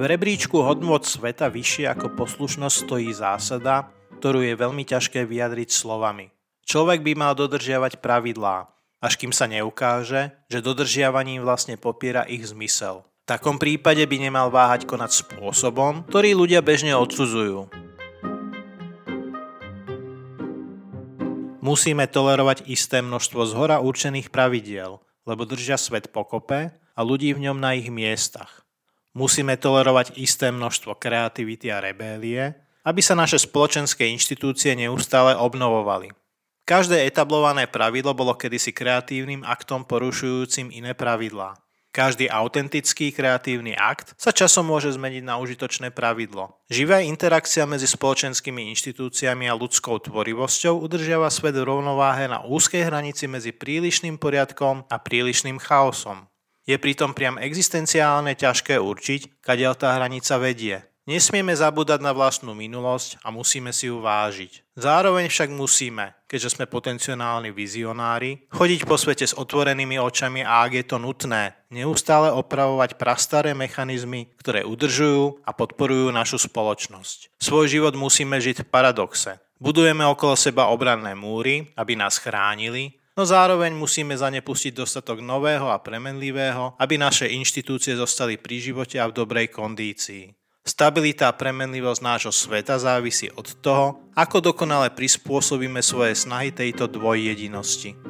V rebríčku hodnot sveta vyššie ako poslušnosť stojí zásada, ktorú je veľmi ťažké vyjadriť slovami. Človek by mal dodržiavať pravidlá, až kým sa neukáže, že dodržiavaním vlastne popiera ich zmysel. V takom prípade by nemal váhať konať spôsobom, ktorý ľudia bežne odsudzujú. Musíme tolerovať isté množstvo zhora určených pravidiel, lebo držia svet pokope a ľudí v ňom na ich miestach. Musíme tolerovať isté množstvo kreativity a rebélie, aby sa naše spoločenské inštitúcie neustále obnovovali. Každé etablované pravidlo bolo kedysi kreatívnym aktom porušujúcim iné pravidlá. Každý autentický kreatívny akt sa časom môže zmeniť na užitočné pravidlo. Živá interakcia medzi spoločenskými inštitúciami a ľudskou tvorivosťou udržiava svet v rovnováhe na úzkej hranici medzi prílišným poriadkom a prílišným chaosom. Je pritom priam existenciálne ťažké určiť, kadiaľ tá hranica vedie. Nesmieme zabúdať na vlastnú minulosť a musíme si ju vážiť. Zároveň však musíme, keďže sme potenciálni vizionári, chodiť po svete s otvorenými očami a ak je to nutné, neustále opravovať prastaré mechanizmy, ktoré udržujú a podporujú našu spoločnosť. Svoj život musíme žiť v paradoxe. Budujeme okolo seba obranné múry, aby nás chránili, no zároveň musíme za ne pustiť dostatok nového a premenlivého, aby naše inštitúcie zostali pri živote a v dobrej kondícii. Stabilita a premenlivosť nášho sveta závisí od toho, ako dokonale prispôsobíme svoje snahy tejto dvojjedinosti.